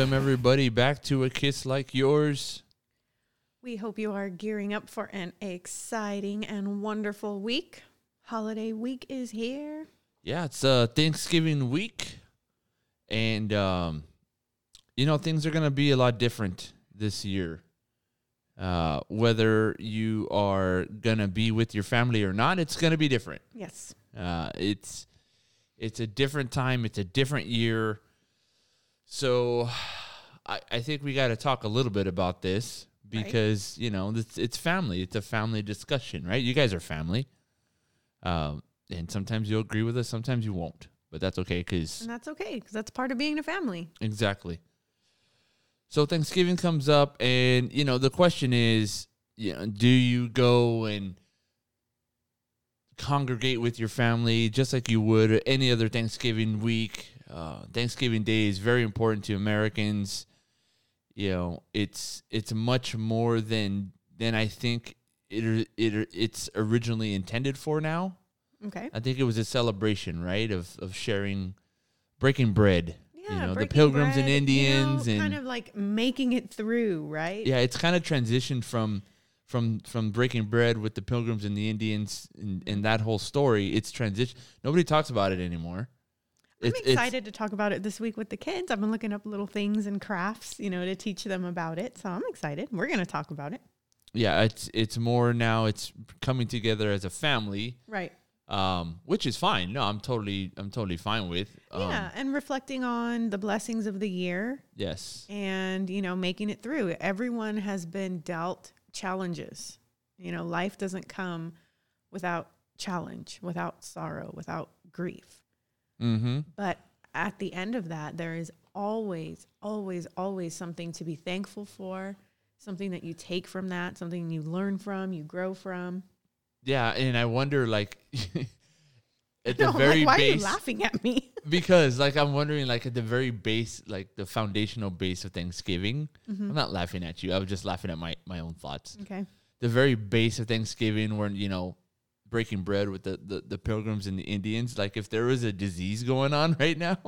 Welcome, everybody, back to A Kiss Like Yours. We hope you are gearing up for an exciting and wonderful week. Holiday week is here. Yeah, it's uh, Thanksgiving week. And, um, you know, things are going to be a lot different this year. Uh, whether you are going to be with your family or not, it's going to be different. Yes. Uh, it's it's a different time. It's a different year. So, I, I think we got to talk a little bit about this Right. because you know it's it's family. It's a family discussion, right? You guys are family, um, and sometimes you'll agree with us, sometimes you won't, but that's okay because And that's okay because that's part of being a family. Exactly. So Thanksgiving comes up, and you know the question is, you know, do you go and congregate with your family just like you would any other Thanksgiving week? Uh, Thanksgiving Day is very important to Americans. You know, it's it's much more than than I think it it it's originally intended for. Now, Okay. I think it was a celebration, right, of of sharing, breaking bread. Yeah. you know, the Pilgrims and bread, you know, Indians and kind of like making it through, right? yeah, it's kind of transitioned from from from breaking bread with the Pilgrims and the Indians and, and that whole story. It's transition. Nobody talks about it anymore. I'm It's- it's- excited to talk about it this week with the kids. I've been looking up little things and crafts, you know, to teach them about it. So I'm excited. We're going to talk about it. yeah, it's it's more now. It's coming together as a family, Right. um, which is fine. No, I'm totally I'm totally fine with. Um, yeah. And reflecting on the blessings of the year Yes. and you know making it through everyone has been dealt challenges you know life doesn't come without challenge without sorrow without grief Mm-hmm. but at the end of that there is always always always something to be thankful for something that you take from that something you learn from you grow from Yeah, and I wonder like at the No, very like, why are you laughing at me because like I'm wondering like at the very base like the foundational base of Thanksgiving. Mm-hmm. I'm not laughing at you. I was just laughing at my my own thoughts. okay The very base of Thanksgiving when you know breaking bread with the, the, the pilgrims and the Indians. Like if there was a disease going on right now,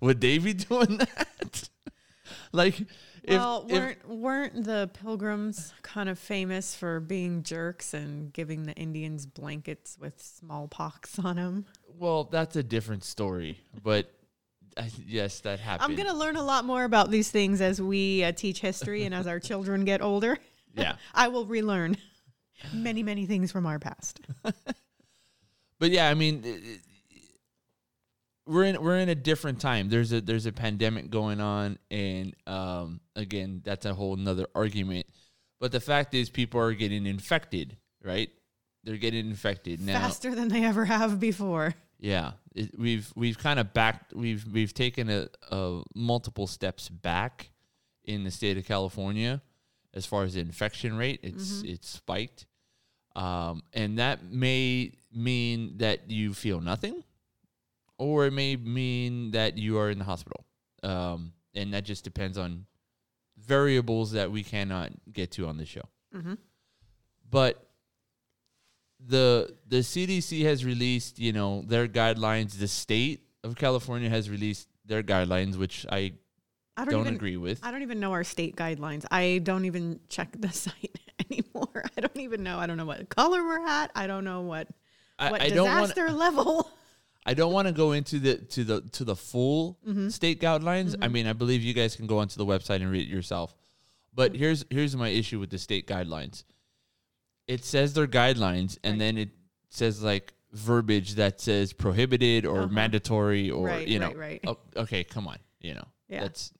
would they be doing that? like if, well, if weren't weren't the pilgrims kind of famous for being jerks and giving the Indians blankets with smallpox on them? well, that's a different story. But I, yes, that happened. I'm gonna learn a lot more about these things as we uh, teach history and as our children get older. yeah. I will relearn many many things from our past. But yeah, I mean, it- it- we're in we're in a different time. There's a there's a pandemic going on, and um, again, that's a whole nother argument. But the fact is, people are getting infected, right? They're getting infected now. Faster than they ever have before. Yeah, it, we've we've kind of backed. We've we've taken a, a multiple steps back in the state of California as far as the infection rate. It's it's spiked, um, and that may mean that you feel nothing, or it may mean that you are in the hospital, um, and that just depends on variables that we cannot get to on the show. Mm-hmm. But the the CDC has released, you know, their guidelines. The state of California has released their guidelines, which I I don't, don't, even agree with. I don't even know our state guidelines. I don't even check the site anymore. I don't even know. I don't know what color we're at. I don't know what I, what I disaster level. I don't want to go into the to the to the full Mm-hmm. state guidelines. I mean, I believe you guys can go onto the website and read it yourself. But Mm-hmm. here's here's my issue with the state guidelines. It says their guidelines, and Right. then it says like verbiage that says prohibited or Uh-huh. mandatory or Right, you know. right, right. Oh, okay, come on, you know. Yeah. That's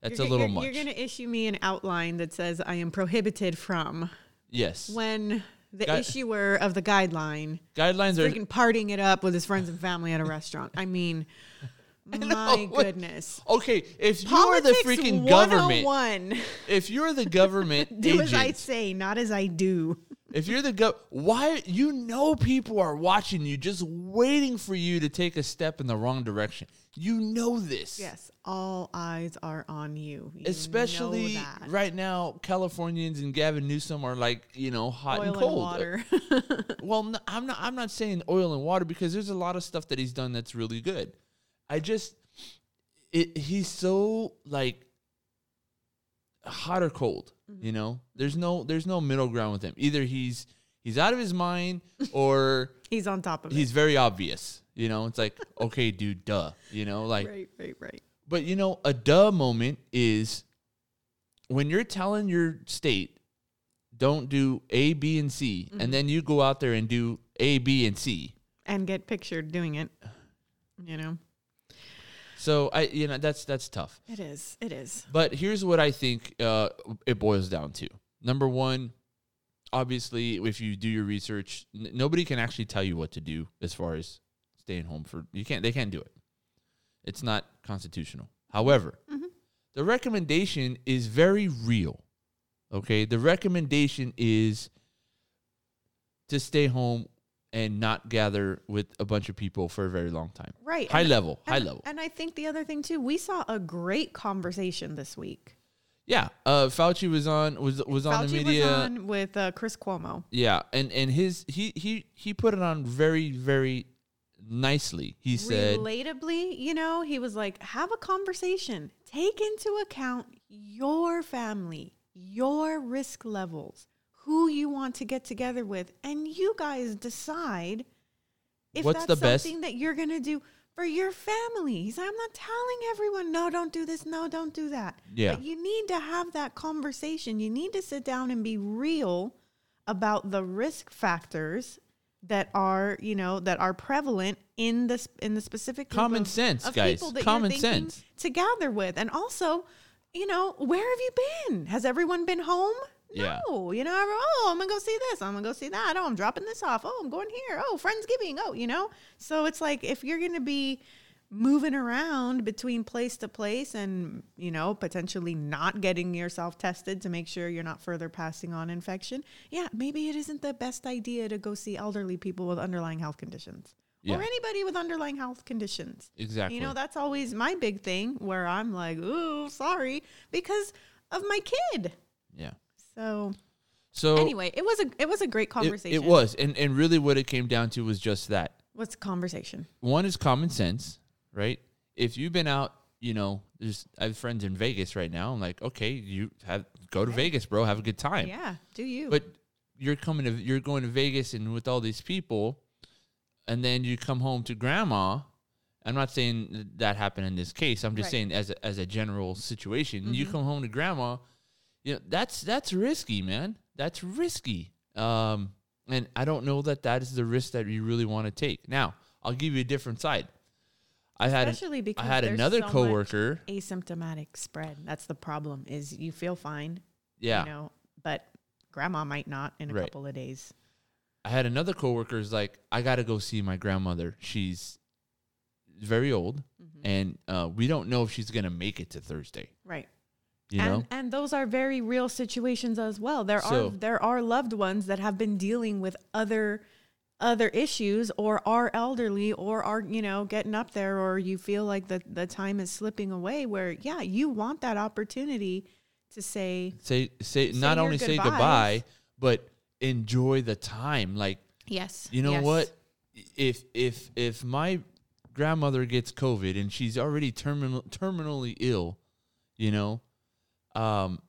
that's You're a little you're, much. You're going to issue me an outline that says I am prohibited from yes. when the Gui- issuer of the guideline guidelines are freaking partying it up with his friends and family at a restaurant. I mean, my goodness. okay. If you are the freaking government, 101. if you're the government Do as I say, not as I do. if you're the go, why you know people are watching you, just waiting for you to take a step in the wrong direction. You know this, Yes, all eyes are on you. You Especially right now, Californians and Gavin Newsom are like you know hot oil and and cold. water. Well, no, I'm not. I'm not saying oil and water because there's a lot of stuff that he's done that's really good. I just it he's so like hot or cold. Mm-hmm. You know, there's no there's no middle ground with him. Either he's he's out of his mind or He's on top of he's very obvious. You know, it's like okay, dude, duh. You know, like. Right, right, right. but you know, a duh moment is when you're telling your state, don't do A, B, and C, Mm-hmm. and then you go out there and do A, B, and C. And get pictured doing it. You know, So I, you know, that's that's tough. it is. It is. But here's what I think uh, it boils down to. Number one, obviously, if you do your research, n- nobody can actually tell you what to do as far as staying home for. You can't. They can't do it. It's not constitutional. However, Mhm. the recommendation is very real. Okay, the recommendation is to stay home and not gather with a bunch of people for a very long time. Right. High and- level, high level. And I think the other thing too, we saw a great conversation this week. Yeah, uh, Fauci was on was was on the media. was on with uh, Chris Cuomo. Yeah, and and his he he he put it on very very nicely. He said, Relatably, you know, he was like, have a conversation. Take into account your family, your risk levels, who you want to get together with, and you guys decide if What's that's the best- something that you're gonna do for your family. He's like, I'm not telling everyone, no, don't do this, no, don't do that. Yeah. But you need to have that conversation. You need to sit down and be real about the risk factors that are, you know, that are prevalent in the in the specific Common of- sense, of guys. people that Common sense. to gather with, and also, you know, where have you been? Has everyone been home? Yeah. No, you know, oh, I'm gonna go see this. I'm gonna go see that. Oh, I'm dropping this off. Oh, I'm going here. Oh, Friendsgiving. Oh, you know. So it's like if you're gonna be moving around between place to place and you know potentially not getting yourself tested to make sure you're not further passing on infection yeah maybe it isn't the best idea to go see elderly people with underlying health conditions Yeah. or anybody with underlying health conditions exactly. you know, that's always my big thing where I'm like, ooh, sorry, because of my kid. yeah. So So anyway, it was a it was a great conversation. it was, and and really, what it came down to was just that. What's conversation? One is common sense, right? If you've been out, you know, there's I have friends in Vegas right now. I'm like, okay, you have go to Vegas, bro, have a good time. Yeah, do you? But you're coming to you're going to Vegas and with all these people, and then you come home to grandma. I'm not saying that happened in this case. I'm just Right. saying as a, as a general situation. You Mhm. come home to grandma, you know that's that's risky, man. That's risky. Um, and I don't know that that is the risk that you really want to take. Now, I'll give you a different side. I had especially because I had another so coworker. asymptomatic spread. That's the problem. Is you feel fine, Yeah, you know, but grandma might not in a Right. couple of days. I had another coworker is like, I got to go see my grandmother. She's very old, Mhm. and uh, we don't know if she's gonna make it to Thursday. Right. You and, know, and those are very real situations as well. There So- are there are loved ones that have been dealing with other other issues or are elderly or are you know getting up there or you feel like the the time is slipping away where yeah you want that opportunity to say say say Say not only say goodbye, but enjoy the time. Like yes you know yes. what, if if if my grandmother gets COVID and she's already terminal terminally ill, you know, um,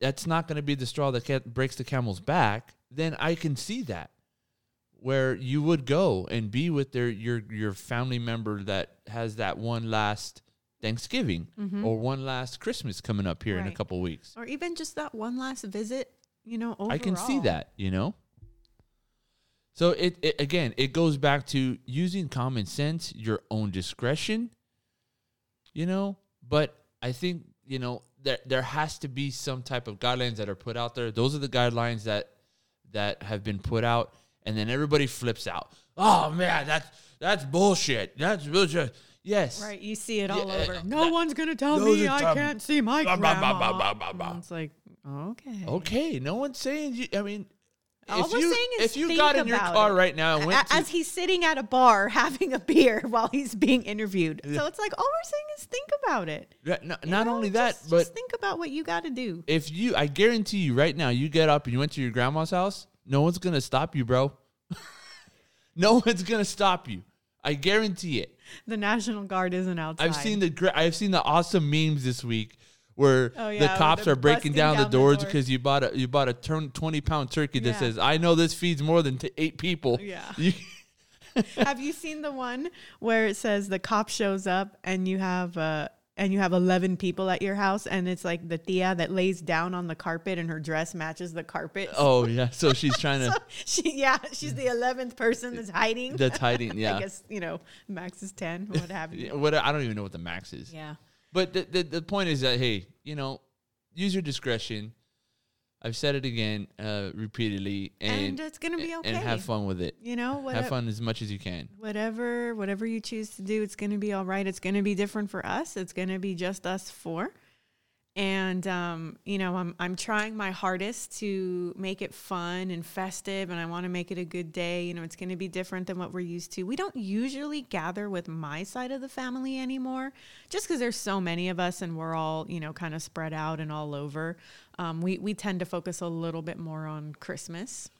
that's not going to be the straw that ca- breaks the camel's back. Then I can see that where you would go and be with their your your family member that has that one last Thanksgiving Mhm. or one last Christmas coming up here in a Right. couple weeks. or even just that one last visit you know overall. I can see that, you know. So it, it again, it goes back to using common sense, your own discretion, you know. But I think you know there there has to be some type of guidelines that are put out there. Those are the guidelines that that have been put out, and then everybody flips out. Oh man, that's that's bullshit. That's bullshit. Yes, right you see it Yeah, all uh, over no that- one's gonna tell me i can't see my Blah, blah, blah, grandma blah, blah, blah. And it's like okay Okay, no one's saying you. I mean, All if we're you saying is if you got in your car it. right now and went A- to, as he's sitting at a bar having a beer while he's being interviewed. So it's like all we're saying is think about it. Yeah, no- not know, only that, just, but just think about what you got to do. if you, I guarantee you right now, you get up and you went to your grandma's house, no one's gonna stop you, bro. no one's gonna stop you. I guarantee it. The National Guard isn't outside. I've seen the I've seen the awesome memes this week where Oh, the cops they're breaking down, the down the doors door. because you bought a you bought a turn twenty pound turkey that Yeah. says I know this feeds more than t- eight people. Yeah. You- have you seen the one where it says the cop shows up and you have uh and you have 11 people at your house and it's like the tia that lays down on the carpet and her dress matches the carpet. oh yeah, so she's trying to she yeah, she's the 11th person that's hiding. that's hiding. Yeah, I guess, you know, max is 10 what have you. what I don't even know what the max is. Yeah. But the, the the point is that hey, you know, use your discretion. I've said it again, uh, repeatedly, and And it's going to be okay. and have fun with it. You know, what have fun as much as you can. whatever whatever you choose to do it's going to be all right it's going to be different for us it's going to be just us four and um, you know I'm, I'm trying my hardest to make it fun and festive and i want to make it a good day. You know it's going to be different than what we're used to. We don't usually gather with my side of the family anymore just because there's so many of us and we're all you know kind of spread out and all over. Um, we, we tend to focus a little bit more on christmas.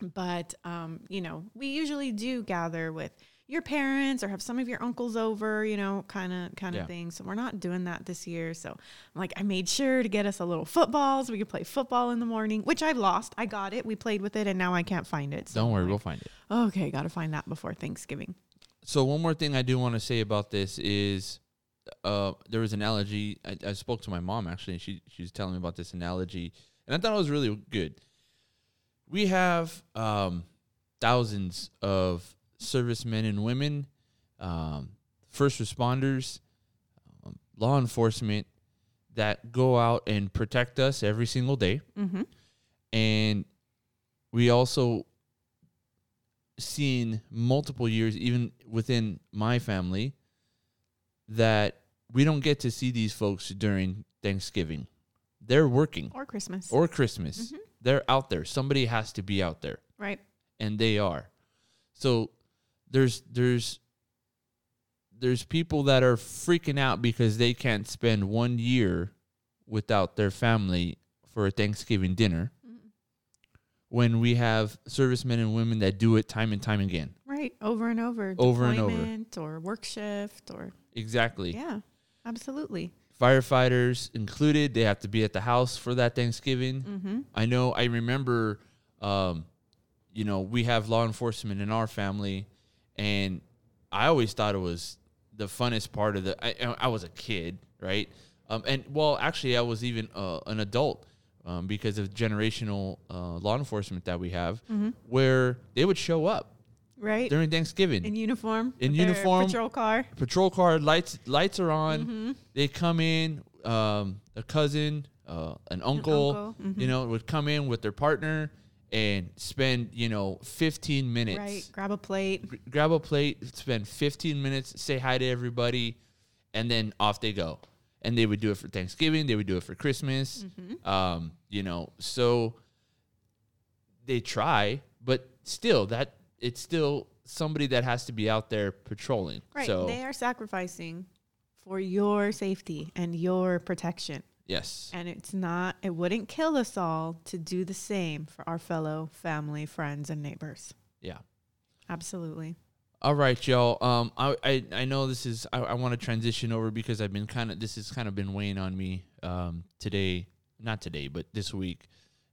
But um, you know we usually do gather with your parents or have some of your uncles over you know kind of kind of Yeah. thing so we're not doing that this year so i'm like i made sure to get us a little football so we could play football in the morning which i lost i got it we played with it and now i can't find it so Don't worry, I'm we'll find it. okay gotta find that before thanksgiving So one more thing I do want to say about this is, uh, there was an analogy. I, I spoke to my mom actually, and she she was telling me about this analogy, and I thought it was really good. We have um, thousands of servicemen and women, um, first responders, um, law enforcement that go out and protect us every single day, mm-hmm. and we also seen multiple years even within my family that we don't get to see these folks during Thanksgiving. They're working or christmas or Christmas. Mhm. They're out there. Somebody has to be out there right and they are. So there's there's there's people that are freaking out because they can't spend one year without their family for a Thanksgiving dinner. When we have servicemen and women that do it time and time again. right over and over Over and over. Or work shift or Exactly. yeah absolutely Firefighters included, they have to be at the house for that Thanksgiving. mm-hmm. I know. I remember. Um, you know, we have law enforcement in our family, and I always thought it was the funnest part of the. I, I was a kid, right? Um, and well, actually, I was even uh, an adult um, because of generational uh, law enforcement that we have, where they would show up right during Thanksgiving in uniform In uniform. patrol car patrol car lights lights are on Mm-hmm. they come in um, a cousin uh, an uncle, uncle, mhm. you know would come in with their partner and spend you know 15 minutes right grab a plate Gr- grab a plate spend 15 minutes say hi to everybody and then off they go and they would do it for thanksgiving they would do it for christmas Mm-hmm. um, you know so they try but still that it's still somebody that has to be out there patrolling Right. so they are sacrificing for your safety and your protection. Yes And it's not, it wouldn't kill us all to do the same for our fellow family, friends, and neighbors. yeah Absolutely. All right, y'all. Um, I I, I know this is I, I want to transition over because I've been kind of this has kind of been weighing on me um today, not today, but this week,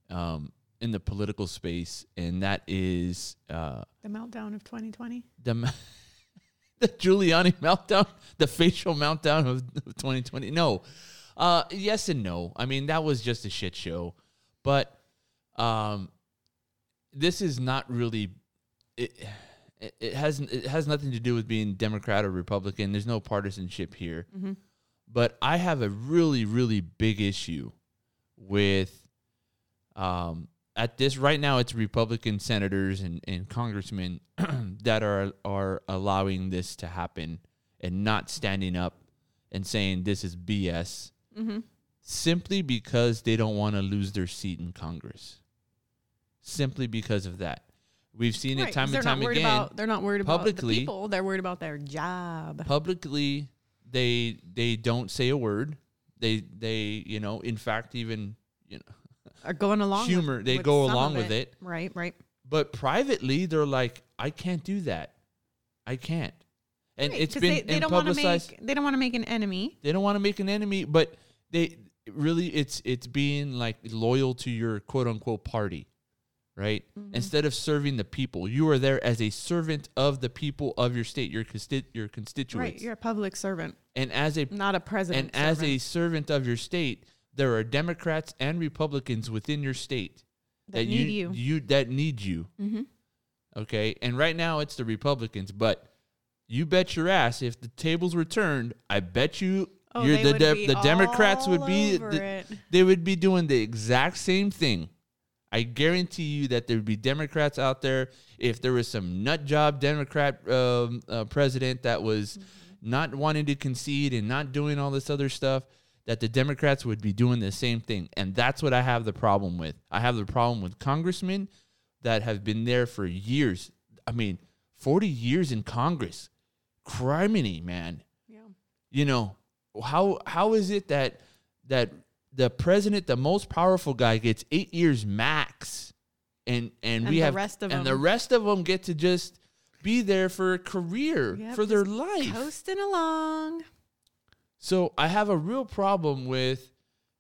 um, in the political space, and that is uh The meltdown of 2020. the the Giuliani meltdown, the facial meltdown of 2020. No, uh, yes and no. I mean that was just a shit show, but um, this is not really it. It, it has it has nothing to do with being Democrat or Republican. There's no partisanship here, Mm-hmm. but I have a really really big issue with um at this right now it's Republican senators and, and congressmen that are are allowing this to happen and not standing up and saying this is BS Mm-hmm. simply because they don't want to lose their seat in Congress. Simply because of that. We've seen it time and time again. About, they're not worried about publicly- the people. They're worried about their job. publicly they they don't say a word. They they you know, in fact even you know Are going along. Humor, With, they with go along of with it. Right. Right. but privately they're like, I can't do that. I can't. And Right, it's been they, they don't want to publicized. make they don't want to make an enemy. they don't want to make an enemy, but they really it's it's being like loyal to your quote unquote party, right? Mm-hmm. Instead of serving the people, you are there as a servant of the people of your state, your consti- your constituents, Right, you're a public servant, and as a not a president. and as a servant servant of your state, there are Democrats and Republicans within your state that need you. you that need you. Mm-hmm. Okay, and right now it's the Republicans, but you bet your ass if the tables were turned, I bet you Oh, you're the de- the Democrats would be the- they would be doing the exact same thing. I guarantee you that there would be Democrats out there if there was some nut job Democrat um, uh, president that was Mm-hmm. not wanting to concede and not doing all this other stuff. That the Democrats would be doing the same thing, and that's what I have the problem with. I have the problem with congressmen that have been there for years. I mean, forty years in Congress, criminy man Yeah. you know how how is it that that the president the most powerful guy gets eight years max and and, And we the have rest of and the them- rest of them get to just be there for a career Yep, for their life Coasting along. so i have a real problem with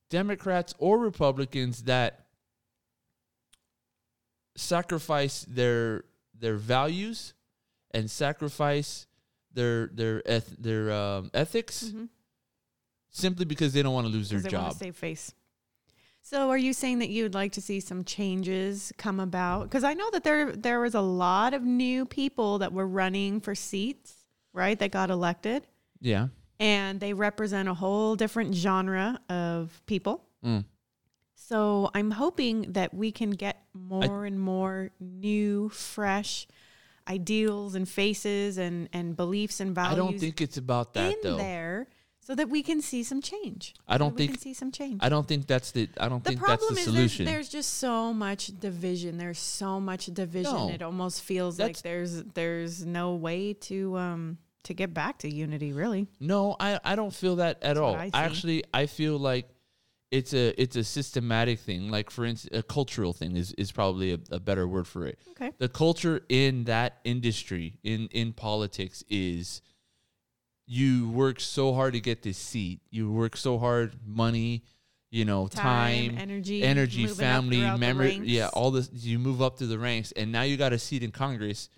democrats or republicans that sacrifice their their values and sacrifice their their eth- their um, ethics Mhm. Simply because they don't want to lose their they want job. to save face. So, are you saying that you'd like to see some changes come about? Because I know that there there was a lot of new people that were running for seats, right? That got elected, Yeah. and they represent a whole different genre of people. Mm. So, I'm hoping that we can get more and more new, fresh ideals and faces and and beliefs and values I don't think it's about that in though. there, so that we can see some change. I don't we think- can see some change. I don't think that's the I don't The think that's the is solution. there's, there's just so much division. There's so much division. No. it almost feels like there's there's no way to um to get back to unity. Really, no, I I don't feel that at all. what I. Actually, I feel like it's a it's a systematic thing. Like for instance, a cultural thing is is probably a, a better word for it. okay. the culture in that industry in in politics is you work so hard to get this seat you work so hard money you know time, Time, energy, energy family memory yeah all this you move up through the ranks and now you got a seat in congress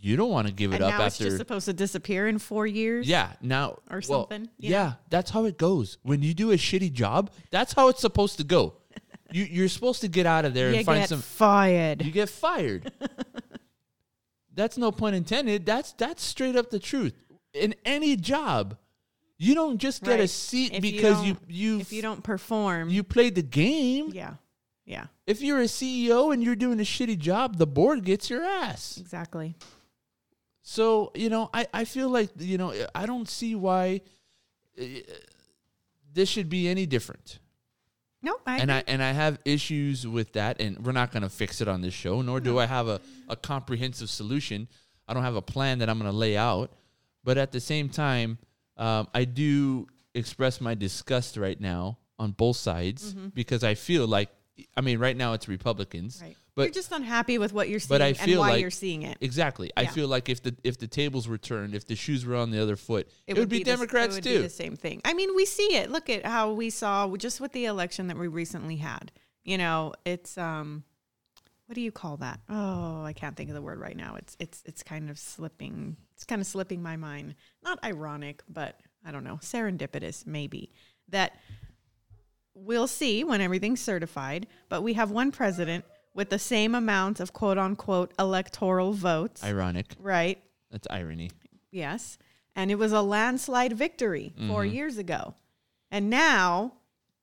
you don't want to give it And up now it's after just supposed to disappear in four years. yeah now or well, something, yeah know? that's how it goes when you do a shitty job that's how it's supposed to go you, you're supposed to get out of there you and find get some fired. you get fired. that's no pun intended. That's that's straight up the truth. In any job, you don't just get a seat If because you you if you don't perform, you played the game. yeah, yeah, If you're a CEO and you're doing a shitty job, the board gets your ass. exactly. So you know, I I feel like you know I don't see why uh, this should be any different. No, I and. I and I have issues with that, and we're not going to fix it on this show. Nor do I have a, a comprehensive solution. I don't have a plan that I'm going to lay out. But at the same time, um, I do express my disgust right now on both sides because I feel like, I mean, right now it's Republicans, right. but you're just unhappy with what you're seeing but I and why like- you're seeing it. exactly. I feel like if the if the tables were turned, if the shoes were on the other foot, it, would, be, s- Democrats it would too. Be the same thing. I mean, we see it. Look at how we saw just with the election that we recently had. You know, it's um, what do you call that? Oh, I can't think of the word right now. It's it's it's kind of slipping. It's kind of slipping my mind. Not ironic, but I don't know, serendipitous maybe. That we'll see when everything's certified. But we have one president with the same amount of quote unquote electoral votes, Ironic. right? That's irony. Yes. And it was a landslide victory four Mm-hmm. years ago. And now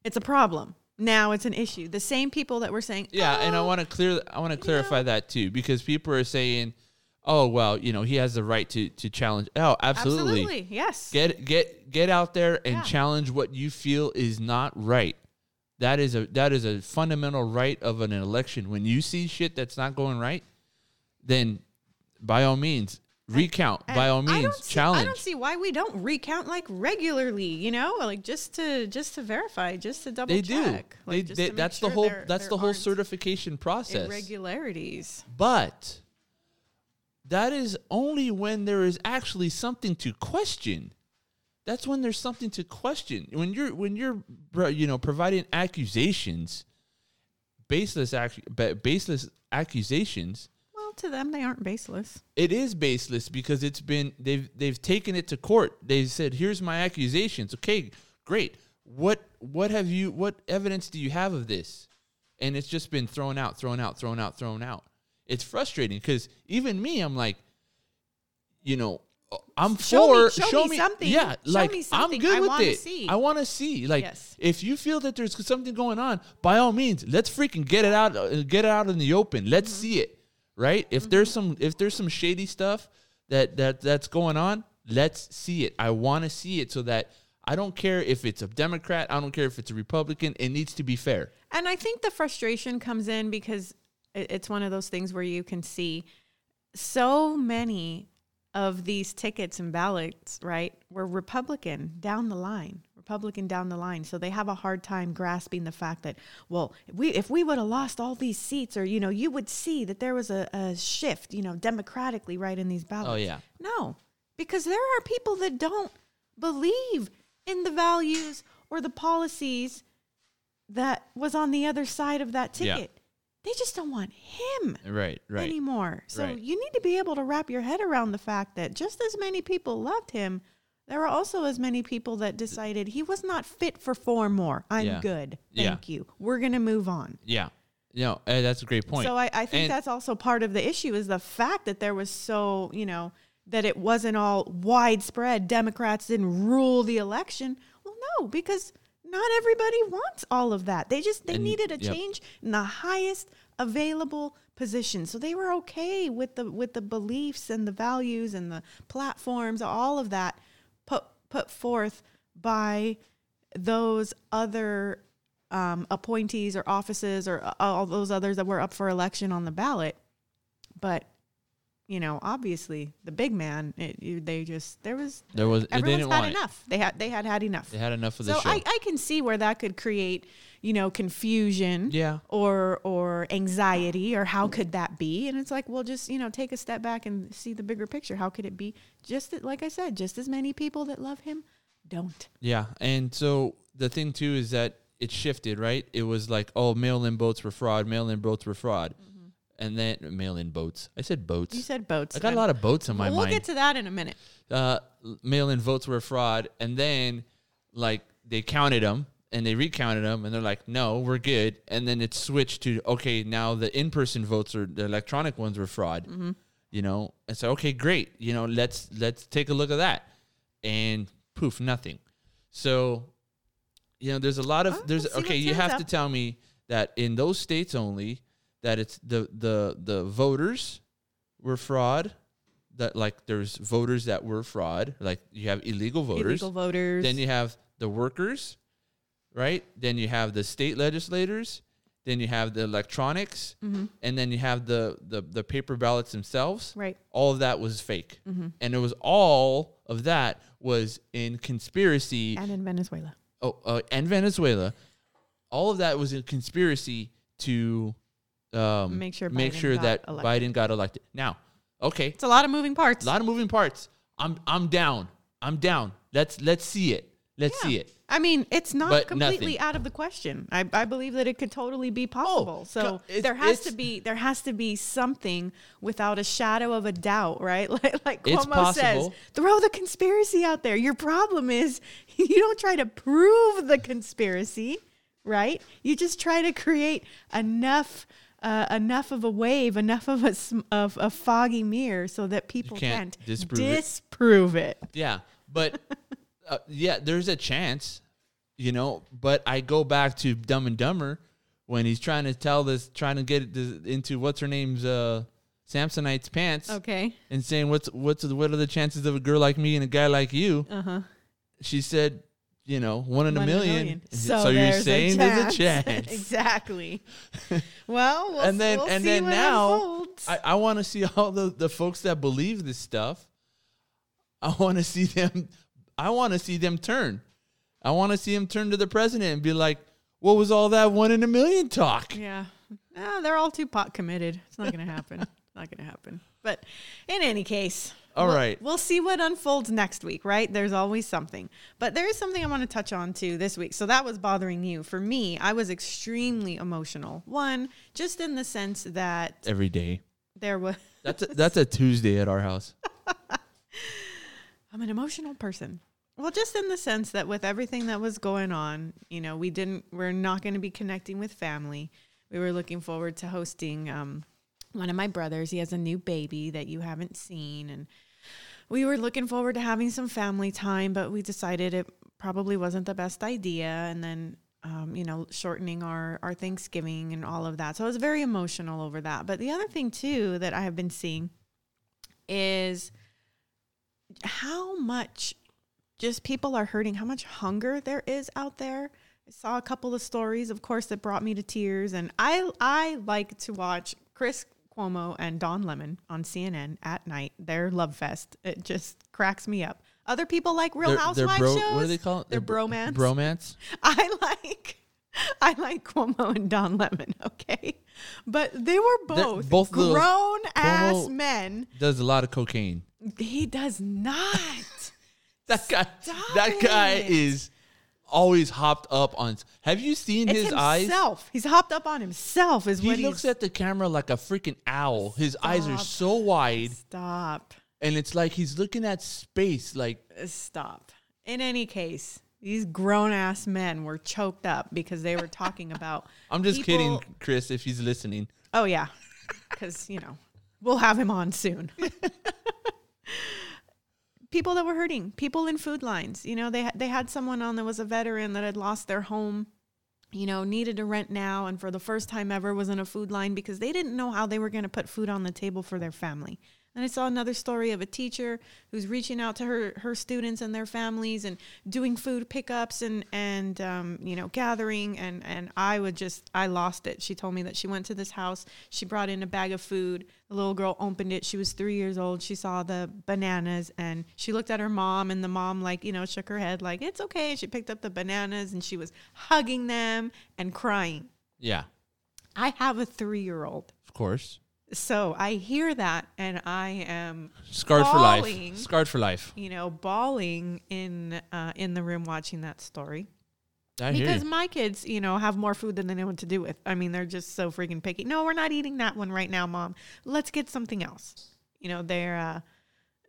it's a problem. Now it's an issue. The same people that were saying, Yeah, and I "Oh, want to clear. I want to clarify that too, because people are saying, "Oh, well, you know, he has the right to to challenge." Oh, absolutely. absolutely, yes. Get get get out there and Yeah. challenge what you feel is not right. That is a that is a fundamental right of an election. When you see shit that's not going right, then by all means recount. And by all I means see- challenge. I don't see why we don't recount like regularly, you know, like just to just to verify, just to double they check. They, Like, they, make that's the whole there- that's there the whole certification process. irregularities. But that is only when there is actually something to question. That's when there's something to question. When you're when you're you know providing accusations, baseless ac- ba- baseless accusations, to them, they aren't baseless. it is baseless because it's been they've they've taken it to court. They said, "Here's my accusations." Okay, great. What what have you what evidence do you have of this? And it's just been thrown out, thrown out, thrown out, thrown out. It's frustrating because even me, I'm like, you know, I'm Show for me- show me something. Yeah, Show like me I'm something. good I with it. see. I want to see. Like, Yes. if you feel that there's something going on, by all means, let's freaking get it out. uh, Get it out in the open. Let's Mm-hmm. see it. Right? If there's mm-hmm. some if there's some shady stuff that that that's going on, let's see it. I want to see it so that I don't care if it's a Democrat. I don't care if it's a Republican. It needs to be fair. And I think the frustration comes in because it's one of those things where you can see so many of these tickets and ballots, right, were Republican down the line, Republican down the line. So they have a hard time grasping the fact that, well, if we if we would have lost all these seats, or you know, you would see that there was a, a shift, you know, democratically, right, in these ballots. Oh yeah. No, because there are people that don't believe in the values or the policies that was on the other side of that Yeah. ticket. They just don't want him Right. Right. anymore. So Right. you need to be able to wrap your head around the fact that just as many people loved him, there were also as many people that decided he was not fit for four more. I'm Yeah. good. Yeah. Thank you. We're going to move on. Yeah. No, uh, that's a great point. So I, I think And- that's also part of the issue is the fact that there was so, you know, that it wasn't all widespread. Democrats didn't rule the election. Well, no, because not everybody wants all of that. They just they And- needed a yep. change in the highest available position. So they were okay with the with the beliefs and the values and the platforms, all of that put forth by those other um, appointees or offices or all those others that were up for election on the ballot. But you know, obviously, the big man, it, they just there was there was they everyone's didn't had want it. enough. They had they had had enough. They had enough of the So show. I, I can see where that could create, you know, confusion yeah. or or anxiety or how could that be? And it's like, well, just you know, take a step back and see the bigger picture. How could it be? Just that, like I said, just as many people that love him don't. Yeah, and so the thing too is that it shifted, right? It was like, oh, mail-in votes were fraud, mail-in votes were fraud, and then mail-in votes. I said boats. You said boats. I got a lot of boats in my mind. we'll get to that in a minute. uh, mail-in votes were a fraud, and then like they counted them and they recounted them, and they're like, no, we're good, and then it switched to okay, now the in-person votes or the electronic ones were fraud. You know, and so okay, great. You know, let's let's take a look at that, and poof, nothing. So, you know, there's a lot of Oh, there's we'll okay. You have to tell me that in those states only that it's the the the voters were fraud. That like there's voters that were fraud. Like you have illegal voters. Illegal voters. Then you have the workers, right? Then you have the state legislators. Then you have the electronics, hmm and then you have the the, the paper ballots themselves. Right. All of that was fake, hmm and it was all of that was in conspiracy. And in Venezuela. oh, uh, and Venezuela. All of that was in conspiracy to um, Make sure make sure that elected. Biden got elected. Now, okay, It's a lot of moving parts. a lot of moving parts. I'm I'm down. I'm down. Let's let's see it. Let's Yeah. see it. I mean, it's not But completely nothing. out of the question. I, I believe that it could totally be possible. so it's- there has to be there has to be something without a shadow of a doubt, right? Like like Cuomo says, throw the conspiracy out there. Your problem is you don't try to prove the conspiracy, right? You just try to create enough. Uh, enough of a wave, enough of a sm- of a foggy mirror, so that people can't can't, disprove it. disprove it. Yeah, but uh, yeah, there's a chance, you know. But I go back to Dumb and Dumber when he's trying to tell this, trying to get this into what's her name's uh, Samsonite's pants, Okay. and saying what's what's what are the chances of a girl like me and a guy like you? Uh huh. She said, you know, one in a One in million. So, you're saying a there's a chance. exactly. Well, we'll and then we'll and then now. I, I want to see all the, the folks that believe this stuff. I want to see them. I want to see them turn. I want to see them turn to the president and be like, "What was all that one in a million talk?" yeah. No, they're all too pot committed. It's not going to happen. Not going to happen. But in any case, All we'll, right. we'll see what unfolds next week, right? There's always something. But there is something I want to touch on too this week. So that was bothering you. For me, I was extremely emotional. One, just in the sense that Every day. there was That's a, that's a Tuesday at our house. I'm an emotional person. Well, just in the sense that with everything that was going on, you know, we didn't, we're not going to be connecting with family. We were looking forward to hosting um, one of my brothers. He has a new baby that you haven't seen. And we were looking forward to having some family time, but we decided it probably wasn't the best idea. And then, um, you know, shortening our, our Thanksgiving and all of that. So I was very emotional over that. But the other thing, too, that I have been seeing is how much just people are hurting, how much hunger there is out there. I saw a couple of stories, of course, that brought me to tears. And I I like to watch Chris Cuomo and Don Lemon on CNN at night. Their love fest. It just cracks me up. Other people like Real They're- they're Housewives bro- shows. What do they call it? They're bromance. Bromance. I like I like Cuomo and Don Lemon, okay? But they were They're- both, both grown ass Cuomo- men. Does a lot of cocaine. He does not. That guy. Stop that guy it. is always hopped up on. Have you seen It's his eyes? himself. He's hopped up on himself. Is He looks at the camera like a freaking owl. His eyes are so wide, Stop. and it's like he's looking at space. Like uh, Stop. In any case, these grown ass men were choked up because they were talking about. I'm just people- kidding, Chris. If he's listening, Oh yeah, because you know we'll have him on soon. people that were hurting, people in food lines. You know, they they had someone on that was a veteran that had lost their home. You know, needed to rent now, and for the first time ever was in a food line because they didn't know how they were going to put food on the table for their family. And I saw another story of a teacher who's reaching out to her her students and their families and doing food pickups and and um, you know gathering and and I would just I lost it. She told me that she went to this house. She brought in a bag of food. The little girl opened it. She was three years old. She saw the bananas and she looked at her mom and the mom like you know shook her head like it's okay. She picked up the bananas and she was hugging them and crying. yeah, I have a three year old. of course, So I hear that and I am scarred for life. Scarred for life. you know, bawling in uh, in the room watching that story I because my kids, you know, have more food than they know what to do with. I mean, they're just so freaking picky. No, we're not eating that one right now, mom. Let's get something else. You know, they're uh,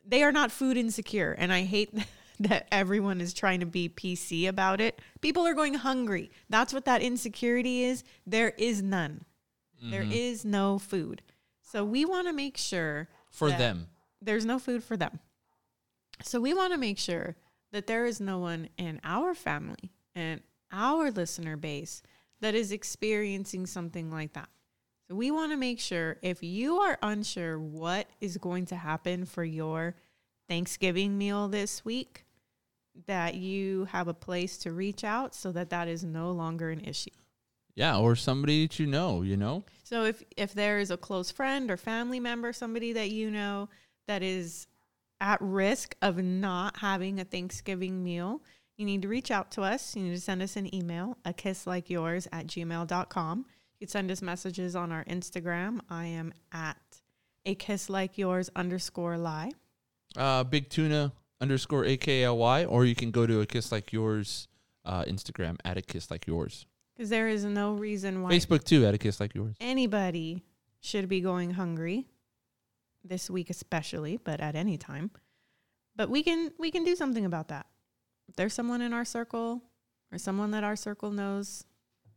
they are not food insecure, and I hate that everyone is trying to be PC about it. People are going hungry. That's what that insecurity is. There is none. There Mm-hmm. is no food. So we want to make sure for them. there's no food for them. So we want to make sure that there is no one in our family and our listener base that is experiencing something like that. So we want to make sure if you are unsure what is going to happen for your Thanksgiving meal this week, that you have a place to reach out so that that is no longer an issue. Yeah, or somebody that you know. You know. So if if there is a close friend or family member, somebody that you know that is at risk of not having a Thanksgiving meal, you need to reach out to us. You need to send us an email, a kiss like yours at gmail.com. You can send us messages on our Instagram. I am at a kiss like yours underscore lie. Uh, Big Tuna underscore AKLY, or you can go to a kiss like yours uh, Instagram at a kiss like yours. Because there is no reason why Facebook too at a kiss like yours. anybody should be going hungry this week especially but at any time but we can we can do something about that if there's someone in our circle or someone that our circle knows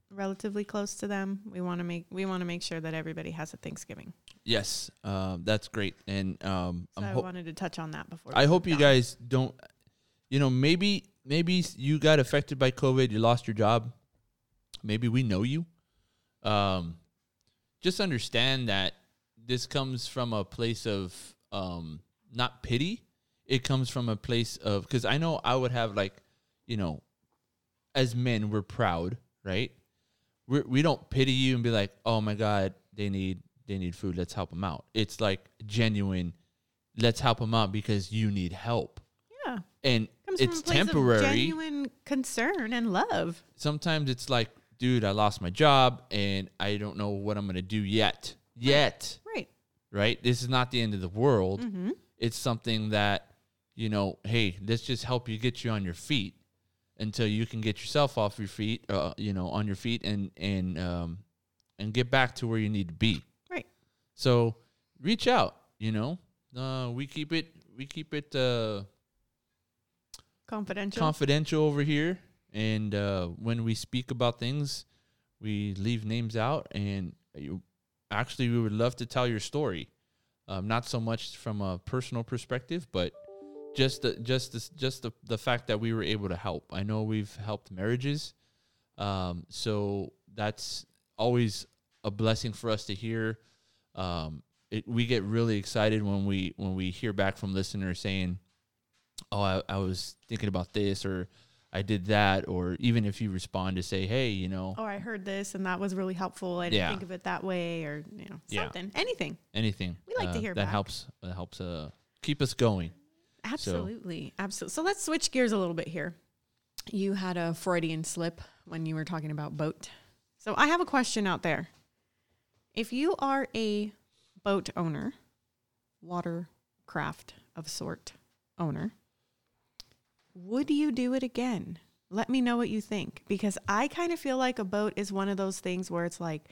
relatively close to them we want to make we want to make sure that everybody has a thanksgiving Yes, um, that's great, and um, so i ho- wanted to touch on that before I hope moved you on. guys don't. You know, maybe maybe you got affected by COVID. You lost your job. Maybe we know you. Um, just understand that this comes from a place of um, not pity. It comes from a place of because I know I would have like, you know, as men we're proud, right? We we don't pity you and be like, oh my god, they need they need food. Let's help them out. It's like genuine. Let's help them out because you need help, yeah and it's from a place of temporary. genuine concern and love Sometimes it's like, dude, I lost my job and I don't know what I'm gonna do yet. Yet, right right? This is not the end of the world. Mm-hmm. It's something that, you know, hey, let's just help you get you on your feet until you can get yourself off your feet, uh, you know, on your feet and and um and get back to where you need to be. Right. So reach out, you know. Uh we keep it we keep it uh Confidential. confidential over here and uh when we speak about things, we leave names out and you actually we would love to tell your story. Um, not so much from a personal perspective, but just the just the, just the, the fact that we were able to help. I know we've helped marriages, um, so that's always a blessing for us to hear. Um, it, we get really excited when we when we hear back from listeners saying, "Oh, I, I was thinking about this," or "I did that," or even if you respond to say, "Hey, you know, oh, I heard this and that was really helpful. I didn't Yeah. think of it that way, or you know, Yeah. something, anything. anything," We like to uh, hear that back. helps that helps uh, keep us going. Absolutely, absolutely. So let's switch gears a little bit here. You had a Freudian slip when you were talking about boat. So I have a question out there. If you are a boat owner, watercraft of sort owner, would you do it again? Let me know what you think because I kind of feel like a boat is one of those things where it's like,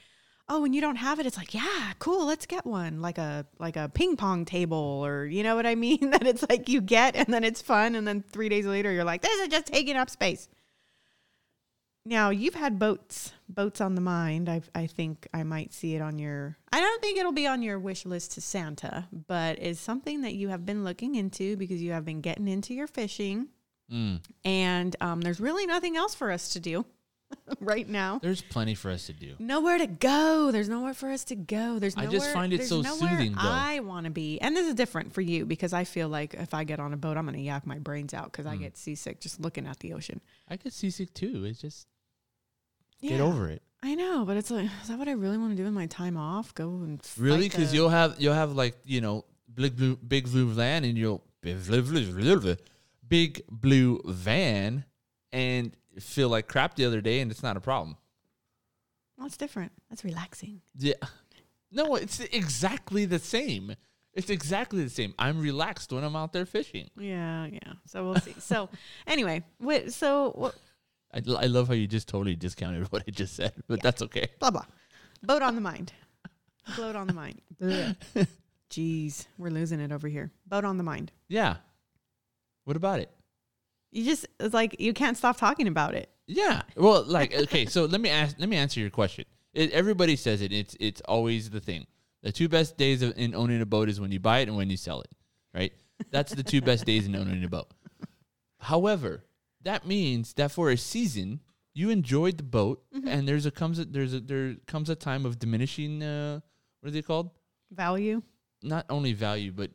oh, when you don't have it, it's like, yeah, cool, let's get one, like a like a ping pong table, or you know what I mean? that it's like you get and then it's fun, and then three days later you're like, this is just taking up space. Now you've had boats, boats on the mind. I I think I might see it on your. I don't think it'll be on your wish list to Santa, but is something that you have been looking into because you have been getting into your fishing, Mm. and um, there's really nothing else for us to do right now. There's plenty for us to do. Nowhere to go. There's nowhere for us to go. There's I just find it so soothing, though. I want to be, and this is different for you because I feel like if I get on a boat, I'm going to yak my brains out because I Mm. get seasick just looking at the ocean. I get seasick too. It's just get over it. I know, but it's like, is that what I really want to do in my time off? Go and Really? Because you'll have you'll have like you know big blue big blue van and you'll big blue van and feel like crap the other day and it's not a problem. Well, it's different. That's relaxing. Yeah. No, it's exactly the same. It's exactly the same. I'm relaxed when I'm out there fishing. Yeah, yeah. So we'll see. so anyway, wait, so what? I, I love how you just totally discounted what I just said, but that's okay. Blah blah. Boat on the mind. Boat on the mind. Jeez, we're losing it over here. Boat on the mind. Yeah. What about it? You just it's like you can't stop talking about it. Yeah. Well, like okay, so let me ask let me answer your question. It, everybody says it. It's it's always the thing. The two best days of, in owning a boat is when you buy it and when you sell it, right? That's the two best days in owning a boat. However, that means that for a season you enjoyed the boat, and there's a comes a, there's a there comes a time of diminishing. Uh, what are they called? Value, Not only value, but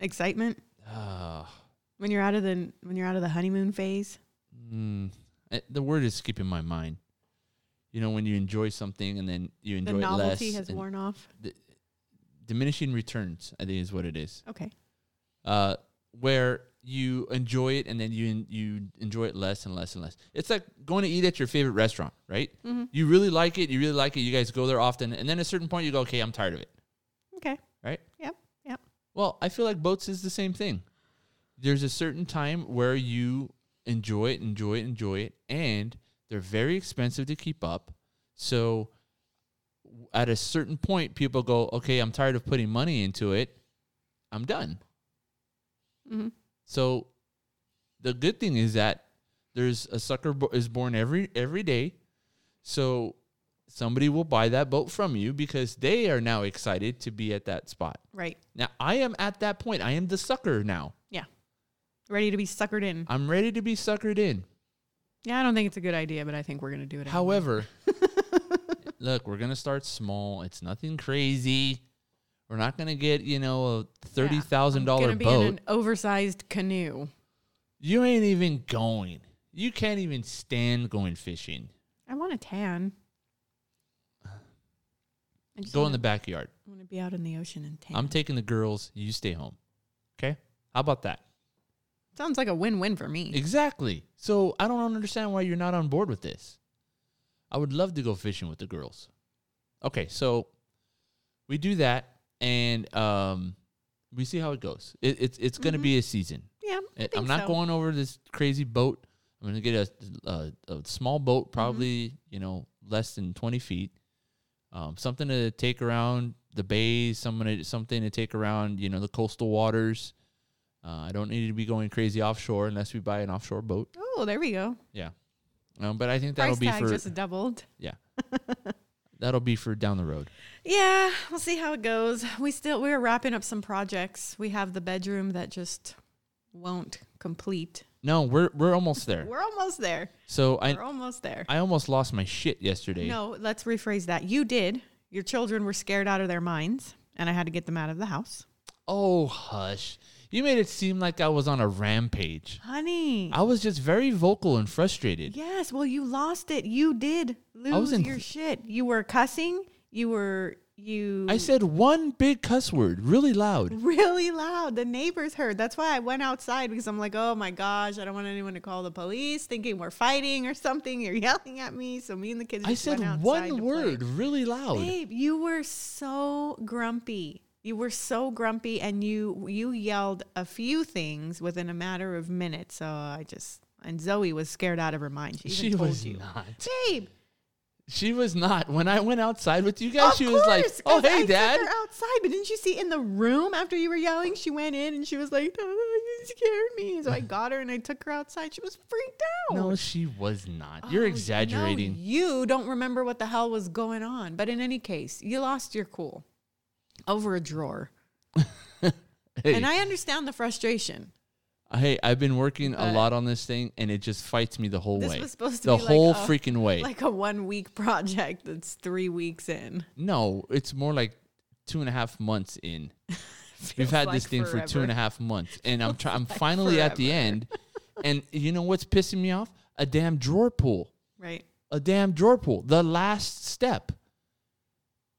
excitement uh, when you're out of the when you're out of the honeymoon phase. mm, the word is skipping my mind. You know, when you enjoy something and then you enjoy The it novelty less. has worn off. diminishing returns i think is what it is Okay. uh where you enjoy it and then you you enjoy it less and less and less it's like going to eat at your favorite restaurant right Mm-hmm. you really like it you really like it you guys go there often and then at a certain point you go okay i'm tired of it Okay. right Yep, yep. well i feel like boats is the same thing there's a certain time where you enjoy it enjoy it enjoy it and they're very expensive to keep up so at a certain point people go okay i'm tired of putting money into it i'm done Mm-hmm. so the good thing is that there's a sucker bo- is born every every day. So somebody will buy that boat from you because they are now excited to be at that spot. Right. Now I am at that point. I am the sucker now. Ready to be suckered in. I'm ready to be suckered in. Yeah, I don't think it's a good idea, but I think we're gonna do it. anyway. However, look, we're gonna start small. It's nothing crazy. We're not gonna get you know a thirty thousand I'm dollar be in boat. an oversized canoe. you ain't even going. You can't even stand going fishing. I want a tan. Go in wanna, the backyard. I want to be out in the ocean and tan. I'm taking the girls. You stay home. Okay? How about that? Sounds like a win-win for me. Exactly. So I don't understand why you're not on board with this. I would love to go fishing with the girls. Okay, so we do that. and um, we see how it goes. It, it's it's gonna be a season. Yeah, I think I'm not so. going over this crazy boat. I'm gonna get a a, a small boat, probably you know less than 20 feet. Um, something to take around the bays. Something to, something to take around you know the coastal waters. Uh, I don't need to be going crazy offshore unless we buy an offshore boat. Oh, there we go. Yeah. Um, but I think that'll Price be tag for just doubled. Yeah. that'll be for down the road. Yeah, we'll see how it goes. We still we're wrapping up some projects. We have the bedroom that just won't complete. No, we're we're almost there. We're almost there. So I We're almost there. I almost lost my shit yesterday. No, let's rephrase that. You did. Your children were scared out of their minds, and I had to get them out of the house. Oh hush! You made it seem like I was on a rampage. Honey. I was just very vocal and frustrated. Yes, well, you lost it. You did lose was in- your shit. You were cussing. You were you. I said one big cuss word really loud. really loud. The neighbors heard. That's why I went outside because I'm like, oh my gosh, I don't want anyone to call the police, thinking we're fighting or something. You're yelling at me. So me and the kids. I said went outside one to play. word really loud. Babe, you were so grumpy. You were so grumpy, and you you yelled a few things within a matter of minutes. So I just and Zoe was scared out of her mind. She, She told was you, not. babe. She was not. When I went outside with you guys, Of she was like, course, "Oh hey, I took dad." her outside, but didn't you see in the room after you were yelling? She went in and she was like, oh, "You scared me." So I got her and I took her outside. She was freaked out. No, she was not. You're Oh, exaggerating. no, you don't remember what the hell was going on. But in any case, you lost your cool over a drawer. Hey, And I understand the frustration. hey, I've been working a lot on this thing, and it just fights me the whole This way. was supposed to the be like whole a- freaking way. Like a one week project that's three weeks in. no, it's more like two and a half months in. We've Feels had like this thing for two and a half months, and I'm try- I'm finally at the end. And you know what's pissing me off? A damn drawer pull. Right. A damn drawer pull. The last step.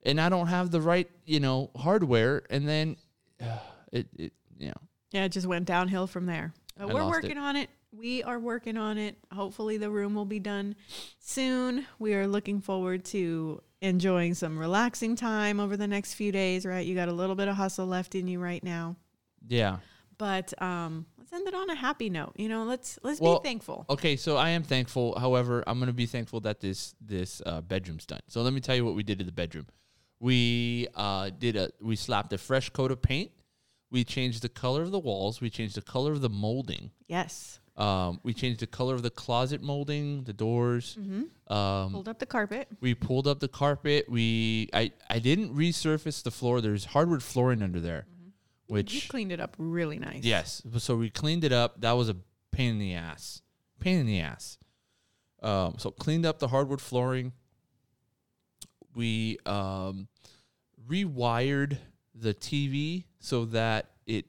And I don't have the right, you know, hardware, and then it, it, you know, Yeah, it just went downhill from there. But I we're working it. on it. We are working on it. Hopefully, the room will be done soon. We are looking forward to enjoying some relaxing time over the next few days, right? You got a little bit of hustle left in you right now. yeah. But um, let's end it on a happy note. You know, let's let's Well, be thankful. Okay, so I am thankful. However, I'm gonna be thankful that this this uh, bedroom's done. So let me tell you what we did to the bedroom. We uh, did a we slapped a fresh coat of paint. We changed the color of the walls. We changed the color of the molding. Yes. Um, we changed the color of the closet molding, the doors. Mm-hmm. Um, Hold up the carpet. we pulled up the carpet. We I I didn't resurface the floor. There's hardwood flooring under there, you which cleaned it up really nice. Yes. So we cleaned it up. That was a pain in the ass. Pain in the ass. Um, so cleaned up the hardwood flooring. We um, rewired the TV so that it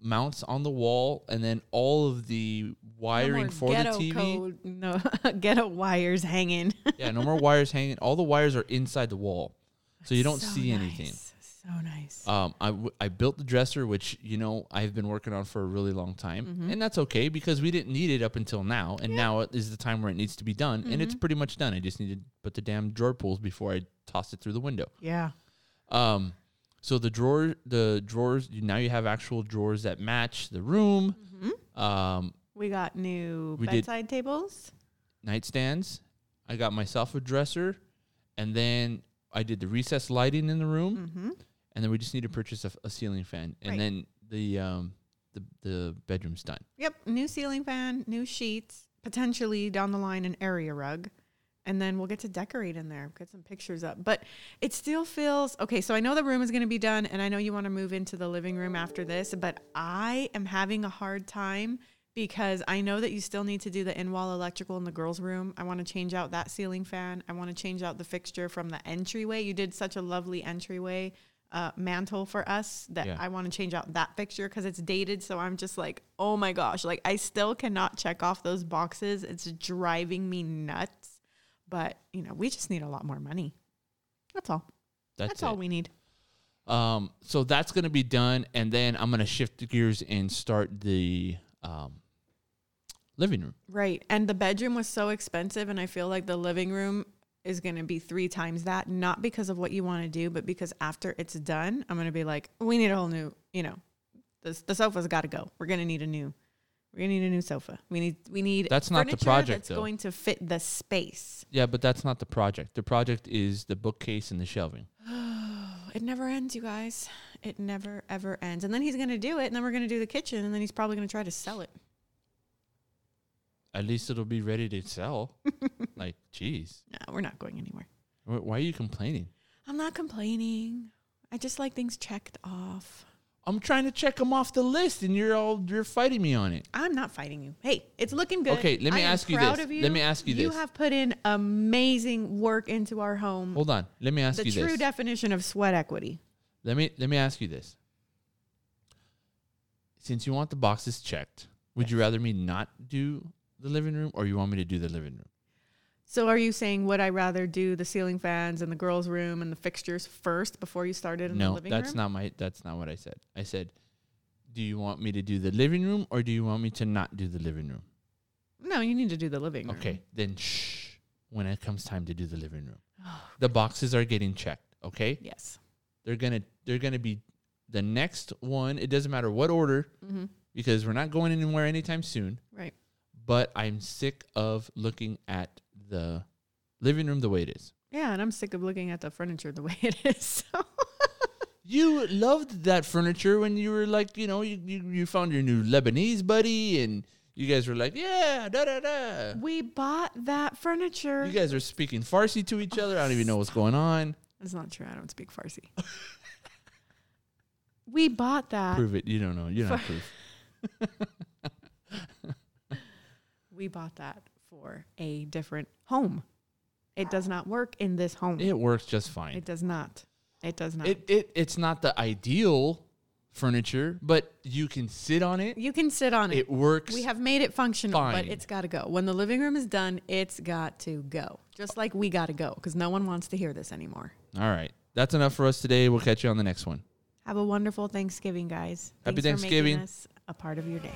mounts on the wall, and then all of the wiring more for the TV. Code, no ghetto wires hanging. yeah, no more wires hanging. All the wires are inside the wall, so you don't So see anything. So nice. Um, I, w- I built the dresser, which you know I've been working on for a really long time, Mm-hmm. and that's okay because we didn't need it up until now, and now is the time where it needs to be done, and Mm-hmm. it's pretty much done. I just need to put the damn drawer pulls before I toss it through the window. yeah. Um, so the drawer, the drawers, now you have actual drawers that match the room. Mm-hmm. Um, We got new We bedside tables. nightstands. I got myself a dresser, and then I did the recessed lighting in the room. And then we just need to purchase a, a ceiling fan, and Right. then the um the the bedroom's done. Yep. New ceiling fan, new sheets, potentially down the line an area rug. And then we'll get to decorate in there, get some pictures up. But it still feels okay. So I know the room is going to be done, and I know you want to move into the living room after this, but I am having a hard time because I know that you still need to do the in wall electrical in the girls' room. I want to change out that ceiling fan. I want to change out the fixture from the entryway. You did such a lovely entryway uh, mantle for us that Yeah. I want to change out that fixture because it's dated. So I'm just like, oh my gosh, like I still cannot check off those boxes. It's driving me nuts. But you know, we just need a lot more money. That's all. That's, That's, all we need. Um, so that's gonna be done, and then I'm gonna shift the gears and start the um living room. Right. And the bedroom was so expensive, and I feel like the living room is going to be three times that, not because of what you want to do, but because after it's done, I'm going to be like, we need a whole new, you know, the, the sofa's got to go. We're going to need a new, we're going to need a new sofa. We need, we need, That's not the project, that's though. going to fit the space. Yeah, but that's not the project. The project is the bookcase and the shelving. Oh, it never ends, you guys. It never, ever ends. And then he's going to do it, and then we're going to do the kitchen, and then he's probably going to try to sell it. At least it'll be ready to sell. like, geez, No, we're not going anywhere. Wh- why are you complaining? I'm not complaining. I just like things checked off. I'm trying to check them off the list, and you're all you're fighting me on it. I'm not fighting you. Hey, it's looking good. Okay, let me I ask you this. you. Let me ask you You this. You have put in amazing work into our home. Hold on. Let me ask the you this. The true definition of sweat equity. let me let me ask you this. Since you want the boxes checked, would you rather me not do the living room, or you want me to do the living room? So, are you saying would I rather do the ceiling fans and the girls' room and the fixtures first before you started in the No, living that's room? not my. That's not what I said. I said, do you want me to do the living room, or do you want me to not do the living room? No, you need to do the living room. Okay, then shh. When it comes time to do the living room, the boxes are getting checked. Okay, Yes. they're gonna they're gonna be the next one. It doesn't matter what order Mm-hmm. because we're not going anywhere anytime soon. Right. But I'm sick of looking at the living room the way it is. Yeah, and I'm sick of looking at the furniture the way it is. So. You loved that furniture when you were like, you know, you, you, you found your new Lebanese buddy and you guys were like, yeah, da da da. we bought that furniture. You guys are speaking Farsi to each other. I don't even know what's going on. That's not true. I don't speak Farsi. we bought that. Prove it. You don't know. You don't have proof. We bought that for a different home. It does not work in this home. It, works just fine. It does not. It does not. It, it it's not the ideal furniture, but you can sit on it. you can sit on it. It works. we have made it functional, but it's got to go. When the living room is done, it's got to go. Just like we got to go because no one wants to hear this anymore. All right. That's enough for us today. We'll catch you on the next one. Have a wonderful Thanksgiving, guys. Happy Thanks Thanksgiving. a part of your day.